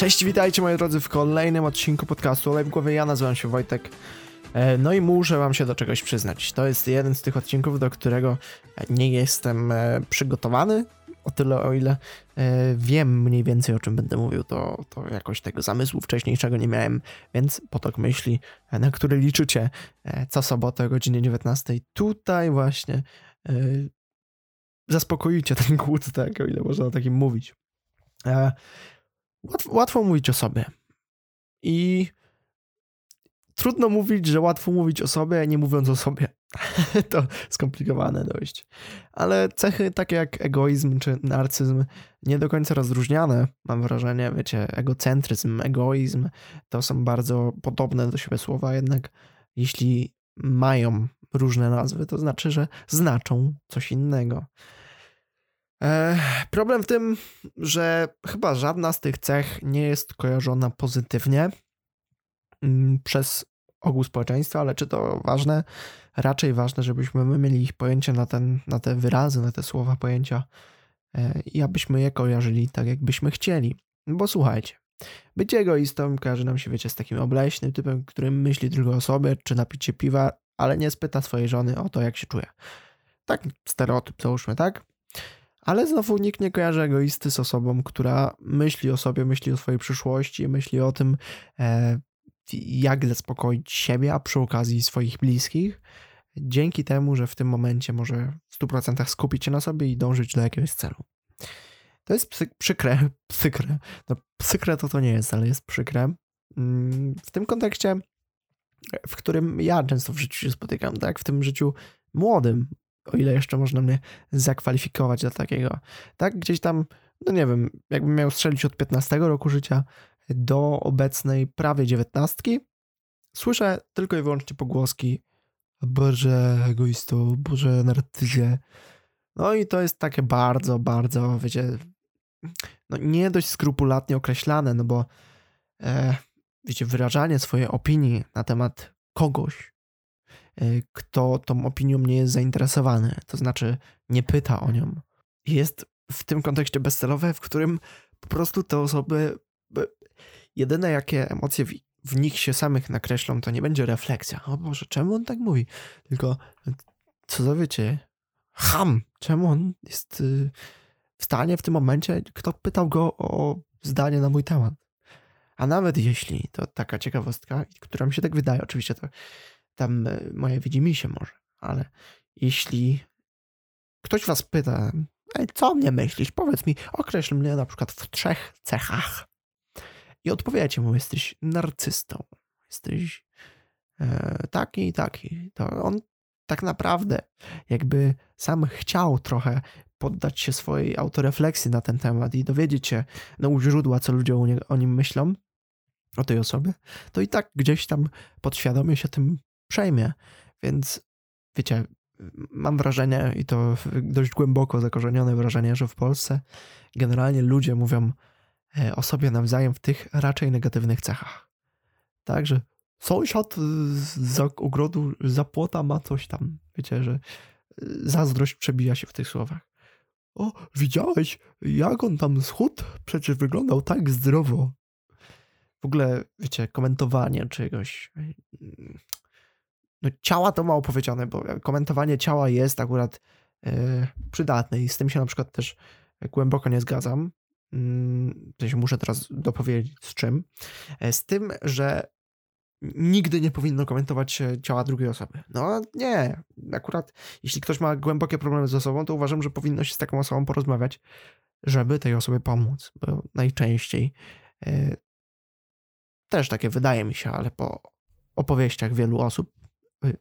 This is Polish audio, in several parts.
Cześć, witajcie moi drodzy w kolejnym odcinku podcastu Olej w głowie. Ja nazywam się Wojtek. E, No i muszę wam się do czegoś przyznać. To jest jeden z tych odcinków, do którego nie jestem e, przygotowany. O tyle, o ile e, wiem mniej więcej o czym będę mówił, to, to jakoś tego zamysłu wcześniejszego nie miałem, więc potok myśli, na który liczycie co sobotę o godzinie 19. Tutaj właśnie zaspokoicie ten głód, tak, o ile można o takim mówić. Łatwo, łatwo mówić o sobie. I trudno mówić, że łatwo mówić o sobie, nie mówiąc o sobie. to skomplikowane dość. Ale cechy takie jak egoizm czy narcyzm nie do końca rozróżniane, mam wrażenie, wiecie, egocentryzm, egoizm to są bardzo podobne do siebie słowa, jednak jeśli mają różne nazwy, to znaczy, że znaczą coś innego. Problem w tym, że chyba żadna z tych cech nie jest kojarzona pozytywnie mm, przez ogół społeczeństwa, ale czy to ważne? Raczej ważne, żebyśmy my mieli ich pojęcie na, ten, na te wyrazy, na te słowa, pojęcia e, i abyśmy je kojarzyli tak, jakbyśmy chcieli. Bo słuchajcie, bycie egoistą kojarzy nam się, wiecie, z takim obleśnym typem, który myśli tylko o sobie, czy na picie piwa, ale nie spyta swojej żony o to, jak się czuje. Tak stereotyp załóżmy, tak? Ale znowu nikt nie kojarzy egoisty z osobą, która myśli o sobie, myśli o swojej przyszłości, myśli o tym, e, jak zaspokoić siebie, a przy okazji swoich bliskich, dzięki temu, że w tym momencie może w 100% skupić się na sobie i dążyć do jakiegoś celu. To jest psy, przykre, przykre. No, przykre to to nie jest, ale jest przykre. Mm, w tym kontekście, w którym ja często w życiu się spotykam, tak? W tym życiu młodym, o ile jeszcze można mnie zakwalifikować do takiego. Tak, gdzieś tam, no nie wiem, jakbym miał strzelić od 15 roku życia do obecnej prawie 19, słyszę tylko i wyłącznie pogłoski Boże egoisto, Boże narcyzie. No i to jest takie bardzo, bardzo, wiecie, no nie dość skrupulatnie określane, no bo e, wiecie, wyrażanie swojej opinii na temat kogoś, kto tą opinią nie jest zainteresowany, to znaczy nie pyta o nią, jest w tym kontekście bezcelowe, w którym po prostu te osoby, jedyne jakie emocje w, w nich się samych nakreślą, to nie będzie refleksja. O Boże, czemu on tak mówi? Tylko, co za wiecie, ham, czemu on jest y, w stanie w tym momencie, kto pytał go o zdanie na mój temat. A nawet jeśli, to taka ciekawostka, która mi się tak wydaje, oczywiście to tam y, moje widzi się może, ale jeśli ktoś was pyta, co mnie myślisz? Powiedz mi, określ mnie na przykład w trzech cechach. I odpowiadacie mu, jesteś narcystą, jesteś e, taki i taki. To on tak naprawdę jakby sam chciał trochę poddać się swojej autorefleksji na ten temat i dowiedzieć się no, u źródła, co ludzie o nim myślą, o tej osobie, to i tak gdzieś tam podświadomie się tym przejmie. Więc wiecie, mam wrażenie, i to dość głęboko zakorzenione wrażenie, że w Polsce generalnie ludzie mówią o sobie nawzajem w tych raczej negatywnych cechach. Także sąsiad za ogrodu, za płota ma coś tam. Wiecie, że zazdrość przebija się w tych słowach. O, widziałeś, jak on tam schudł? Przecież wyglądał tak zdrowo. W ogóle, wiecie, komentowanie czegoś. No, ciała to mało powiedziane, bo komentowanie ciała jest akurat yy, przydatne i z tym się na przykład też głęboko nie zgadzam. To się muszę teraz dopowiedzieć z czym. Z tym, że nigdy nie powinno komentować ciała drugiej osoby. No nie. Akurat jeśli ktoś ma głębokie problemy z osobą, to uważam, że powinno się z taką osobą porozmawiać, żeby tej osobie pomóc. Bo najczęściej yy, też takie wydaje mi się, ale po opowieściach wielu osób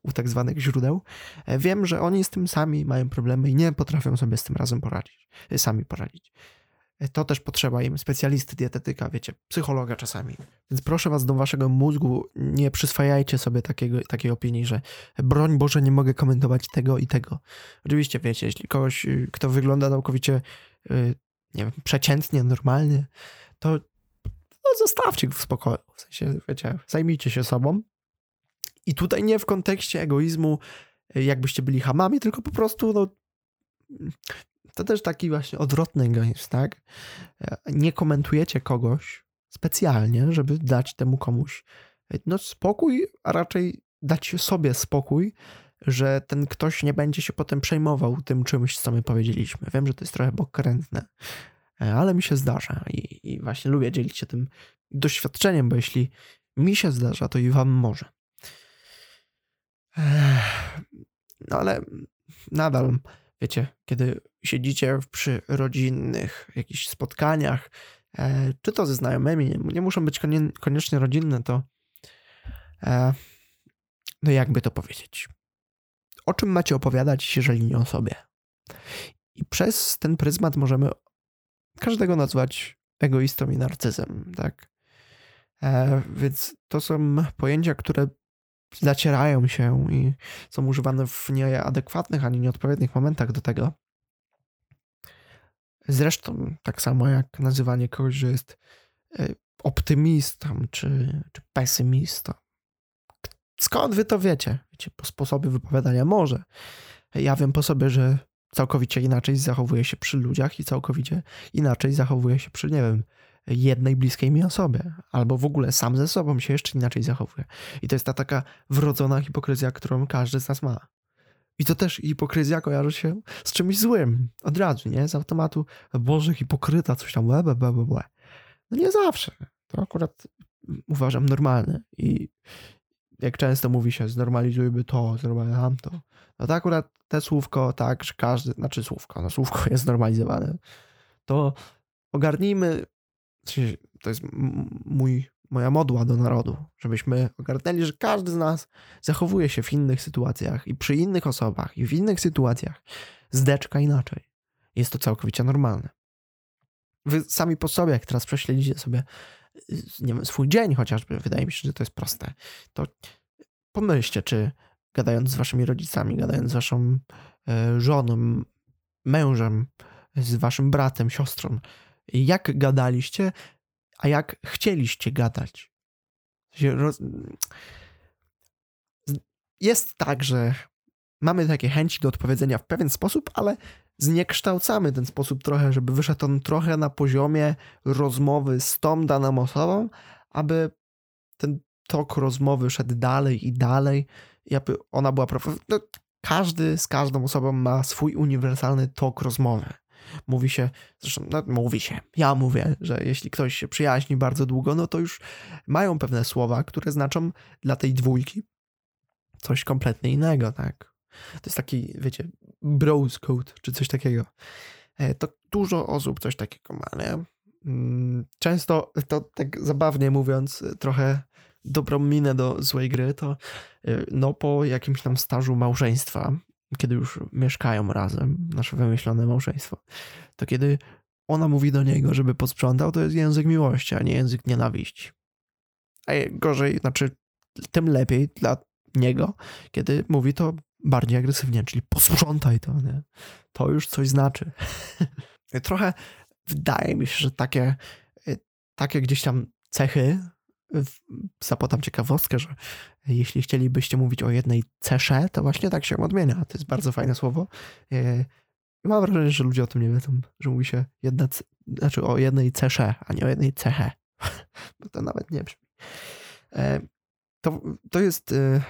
u tak zwanych źródeł, wiem, że oni z tym sami mają problemy i nie potrafią sobie z tym razem poradzić, sami poradzić to też potrzeba im specjalisty, dietetyka, wiecie, psychologa czasami. Więc proszę was do waszego mózgu, nie przyswajajcie sobie takiego, takiej opinii, że broń Boże, nie mogę komentować tego i tego. Oczywiście, wiecie, jeśli kogoś, y, kto wygląda całkowicie, y, nie wiem, przeciętnie, normalnie, to no, zostawcie go w spokoju. W sensie, wiecie, zajmijcie się sobą. I tutaj nie w kontekście egoizmu, y, jakbyście byli hamami, tylko po prostu, no, to też taki właśnie odwrotny egoizm, tak? Nie komentujecie kogoś, specjalnie, żeby dać temu komuś no, spokój, a raczej dać sobie spokój, że ten ktoś nie będzie się potem przejmował tym czymś, co my powiedzieliśmy. Wiem, że to jest trochę pokrętne, ale mi się zdarza i, i właśnie lubię dzielić się tym doświadczeniem, bo jeśli mi się zdarza, to i wam może. No ale nadal, wiecie, kiedy siedzicie przy rodzinnych jakichś spotkaniach, e, czy to ze znajomymi, nie muszą być koniecznie rodzinne, to e, no jakby to powiedzieć. O czym macie opowiadać, jeżeli nie o sobie? I przez ten pryzmat możemy każdego nazwać egoistą i narcyzem, tak? E, więc to są pojęcia, które zacierają się i są używane w nieadekwatnych ani nieodpowiednich momentach do tego. Zresztą tak samo jak nazywanie kogoś, że jest e, optymistą czy, czy pesymistą. Skąd wy to wiecie? Wiecie, po sposobie wypowiadania może. Ja wiem po sobie, że całkowicie inaczej zachowuje się przy ludziach i całkowicie inaczej zachowuje się przy, nie wiem, jednej bliskiej mi osobie, albo w ogóle sam ze sobą się jeszcze inaczej zachowuje. I to jest ta taka wrodzona hipokryzja, którą każdy z nas ma. I to też hipokryzja kojarzy się z czymś złym. Od razu, nie? Z automatu, Boże, hipokryta, coś tam, łe. No nie zawsze. To akurat uważam normalne. I jak często mówi się, znormalizujmy to, znormalizujmy to, no to akurat te słówko, tak, że każdy, znaczy słówko, no słówko jest normalizowane, to ogarnijmy to jest mój, moja modła do narodu, żebyśmy ogarnęli, że każdy z nas zachowuje się w innych sytuacjach i przy innych osobach i w innych sytuacjach zdeczka inaczej. Jest to całkowicie normalne. Wy sami po sobie, jak teraz prześledzicie sobie nie wiem, swój dzień chociażby, wydaje mi się, że to jest proste, to pomyślcie, czy gadając z waszymi rodzicami, gadając z waszą e, żoną, mężem, z waszym bratem, siostrą, jak gadaliście, a jak chcieliście gadać. Jest tak, że mamy takie chęci do odpowiedzenia w pewien sposób, ale zniekształcamy ten sposób trochę, żeby wyszedł on trochę na poziomie rozmowy z tą daną osobą, aby ten tok rozmowy szedł dalej i dalej i aby ona była... No, każdy z każdą osobą ma swój uniwersalny tok rozmowy. Mówi się, zresztą no, mówi się, ja mówię, że jeśli ktoś się przyjaźni bardzo długo, no to już mają pewne słowa, które znaczą dla tej dwójki coś kompletnie innego, tak? To jest taki, wiecie, bros code, czy coś takiego. E, to dużo osób coś takiego ma, nie? Mm, często, to tak zabawnie mówiąc, trochę dobrą minę do złej gry, to e, no po jakimś tam stażu małżeństwa, kiedy już mieszkają razem, nasze wymyślone małżeństwo, to kiedy ona mówi do niego, żeby posprzątał, to jest język miłości, a nie język nienawiści. A gorzej, znaczy tym lepiej dla niego, kiedy mówi to bardziej agresywnie, czyli posprzątaj to, nie? To już coś znaczy. Trochę wydaje mi się, że takie, takie gdzieś tam cechy zapodam ciekawostkę, że jeśli chcielibyście mówić o jednej cesze, to właśnie tak się odmienia. To jest bardzo fajne słowo. E, mam wrażenie, że ludzie o tym nie wiedzą, że mówi się jedna, znaczy o jednej cesze, a nie o jednej ceche. Bo to nawet nie brzmi. E, to, to jest e,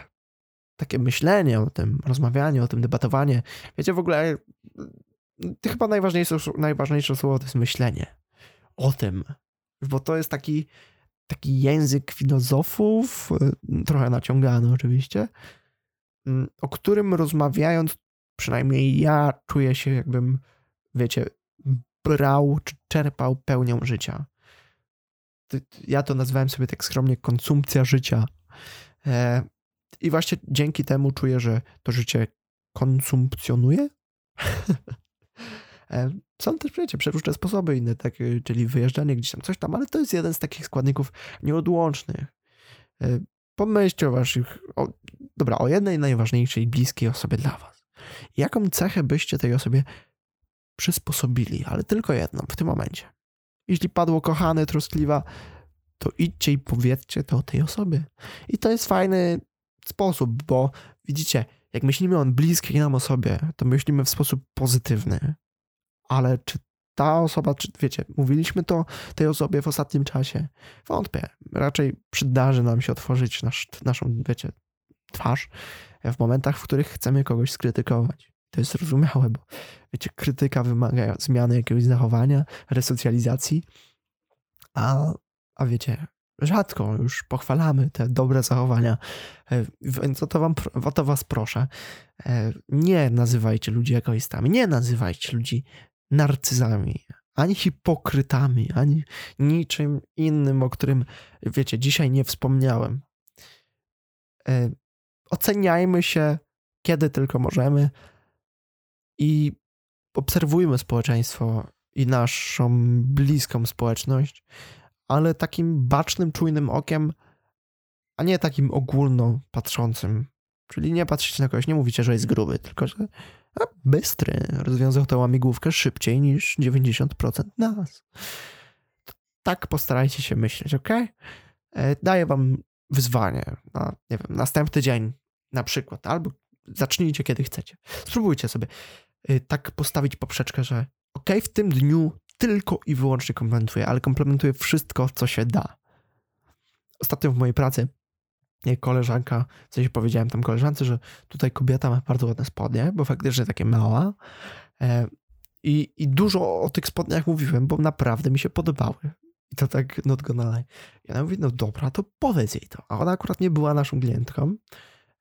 takie myślenie o tym, rozmawianie o tym, debatowanie. Wiecie, w ogóle chyba najważniejsze, najważniejsze słowo to jest myślenie o tym, bo to jest taki taki język filozofów, trochę naciągany oczywiście, mm, o którym rozmawiając, przynajmniej ja czuję się jakbym, wiecie, brał czy czerpał pełnią życia. Ja to nazwałem sobie tak skromnie konsumpcja życia. E, I właśnie dzięki temu czuję, że to życie konsumpcjonuje. E, są też, wiecie, przeróżne sposoby inne, tak, y, czyli wyjeżdżanie gdzieś tam, coś tam, ale to jest jeden z takich składników nieodłącznych. E, pomyślcie o waszych, o, dobra, o jednej najważniejszej, bliskiej osobie dla was. Jaką cechę byście tej osobie przysposobili, ale tylko jedną w tym momencie. Jeśli padło kochany, troskliwa, to idźcie i powiedzcie to tej osobie. I to jest fajny sposób, bo widzicie, jak myślimy o bliskiej nam osobie, to myślimy w sposób pozytywny ale czy ta osoba, czy wiecie, mówiliśmy to tej osobie w ostatnim czasie? Wątpię. Raczej przydarzy nam się otworzyć nasz, naszą, wiecie, twarz w momentach, w których chcemy kogoś skrytykować. To jest zrozumiałe, bo wiecie, krytyka wymaga zmiany jakiegoś zachowania, resocjalizacji, a, a wiecie, rzadko już pochwalamy te dobre zachowania. E, więc o to, wam, o to was proszę. E, nie nazywajcie ludzi egoistami, nie nazywajcie ludzi narcyzami, ani hipokrytami, ani niczym innym, o którym, wiecie, dzisiaj nie wspomniałem. E, oceniajmy się, kiedy tylko możemy i obserwujmy społeczeństwo i naszą bliską społeczność, ale takim bacznym, czujnym okiem, a nie takim ogólno patrzącym. Czyli nie patrzycie na kogoś, nie mówicie, że jest gruby, tylko że a, bystry, rozwiązał tę łamigłówkę szybciej niż 90% nas. Tak postarajcie się myśleć, ok? E, daję wam wyzwanie na, nie wiem, następny dzień na przykład, albo zacznijcie kiedy chcecie. Spróbujcie sobie y, tak postawić poprzeczkę, że ok, w tym dniu tylko i wyłącznie komplementuję, ale komplementuję wszystko, co się da. Ostatnio w mojej pracy koleżanka, w sensie powiedziałem tam koleżance, że tutaj kobieta ma bardzo ładne spodnie, bo faktycznie takie mała. E, I, I dużo o tych spodniach mówiłem, bo naprawdę mi się podobały. I to tak not gonna lie. Ja mówię, no dobra, to powiedz jej to. A ona akurat nie była naszą klientką,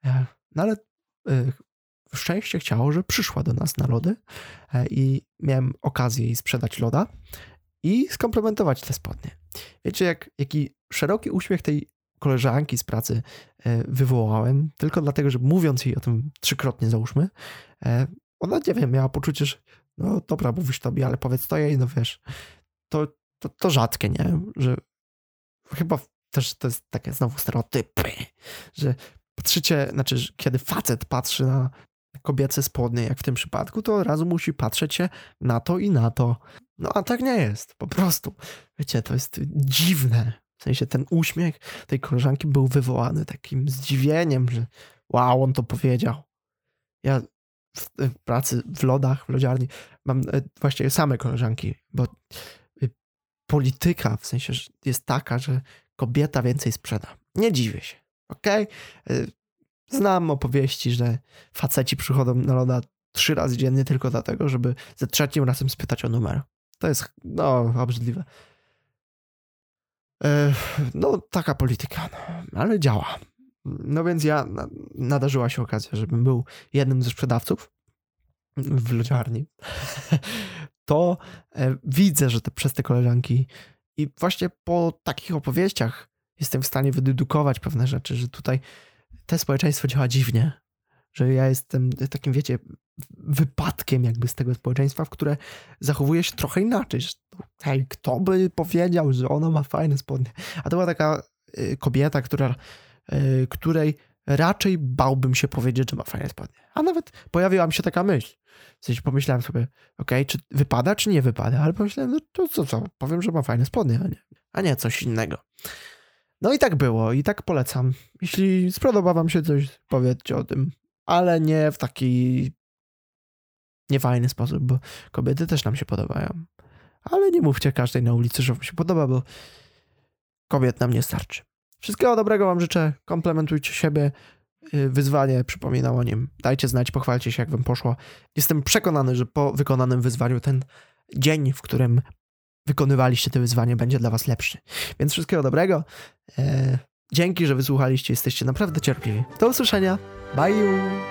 e, no ale e, szczęście chciało, że przyszła do nas na lody i miałem okazję jej sprzedać loda i skomplementować te spodnie. Wiecie, jak, jaki szeroki uśmiech tej koleżanki z pracy wywołałem, tylko dlatego, że mówiąc jej o tym trzykrotnie, załóżmy, ona, nie wiem, miała poczucie, że no dobra, mówisz tobie, ale powiedz to jej, no wiesz, to, to, to rzadkie, nie? Że chyba też to jest takie znowu stereotypy, że patrzycie, znaczy, kiedy facet patrzy na kobiece spodnie, jak w tym przypadku, to od razu musi patrzeć się na to i na to. No a tak nie jest, po prostu. Wiecie, to jest dziwne. W sensie ten uśmiech tej koleżanki był wywołany takim zdziwieniem, że wow, on to powiedział. Ja w, pracy w lodach, w lodziarni mam e, właściwie same koleżanki, bo y, polityka w sensie jest taka, że kobieta więcej sprzeda. Nie dziwię się, okej? Okay? Znam opowieści, że faceci przychodzą na loda trzy razy dziennie tylko dlatego, żeby ze trzecim razem spytać o numer. To jest, no, obrzydliwe. No, taka polityka, no, ale działa. No więc ja, nadarzyła się okazja, żebym był jednym ze sprzedawców w lodziarni. To e, widzę, że te, przez te koleżanki i właśnie po takich opowieściach jestem w stanie wydedukować pewne rzeczy, że tutaj te społeczeństwo działa dziwnie. Że ja jestem takim, wiecie, wypadkiem jakby z tego społeczeństwa, w które zachowuje się trochę inaczej. Że, hej, kto by powiedział, że ona ma fajne spodnie? A to była taka y, kobieta, która, y, której raczej bałbym się powiedzieć, że ma fajne spodnie. A nawet pojawiła mi się taka myśl. W sensie pomyślałem sobie, ok, czy wypada, czy nie wypada, ale pomyślałem, no to co, co, powiem, że ma fajne spodnie, a nie, a nie coś innego. No i tak było, i tak polecam. Jeśli spodoba wam się coś, powiedzcie o tym, ale nie w taki niefajny sposób, bo kobiety też nam się podobają. Ale nie mówcie każdej na ulicy, że wam się podoba, bo kobiet nam nie starczy. Wszystkiego dobrego wam życzę, komplementujcie siebie, y, wyzwanie, przypominam o nim. Dajcie znać, pochwalcie się, jak wam poszło. Jestem przekonany, że po wykonanym wyzwaniu ten dzień, w którym wykonywaliście to wyzwanie, będzie dla was lepszy. Więc wszystkiego dobrego. E, dzięki, że wysłuchaliście, jesteście naprawdę cierpliwi. Do usłyszenia. Bye!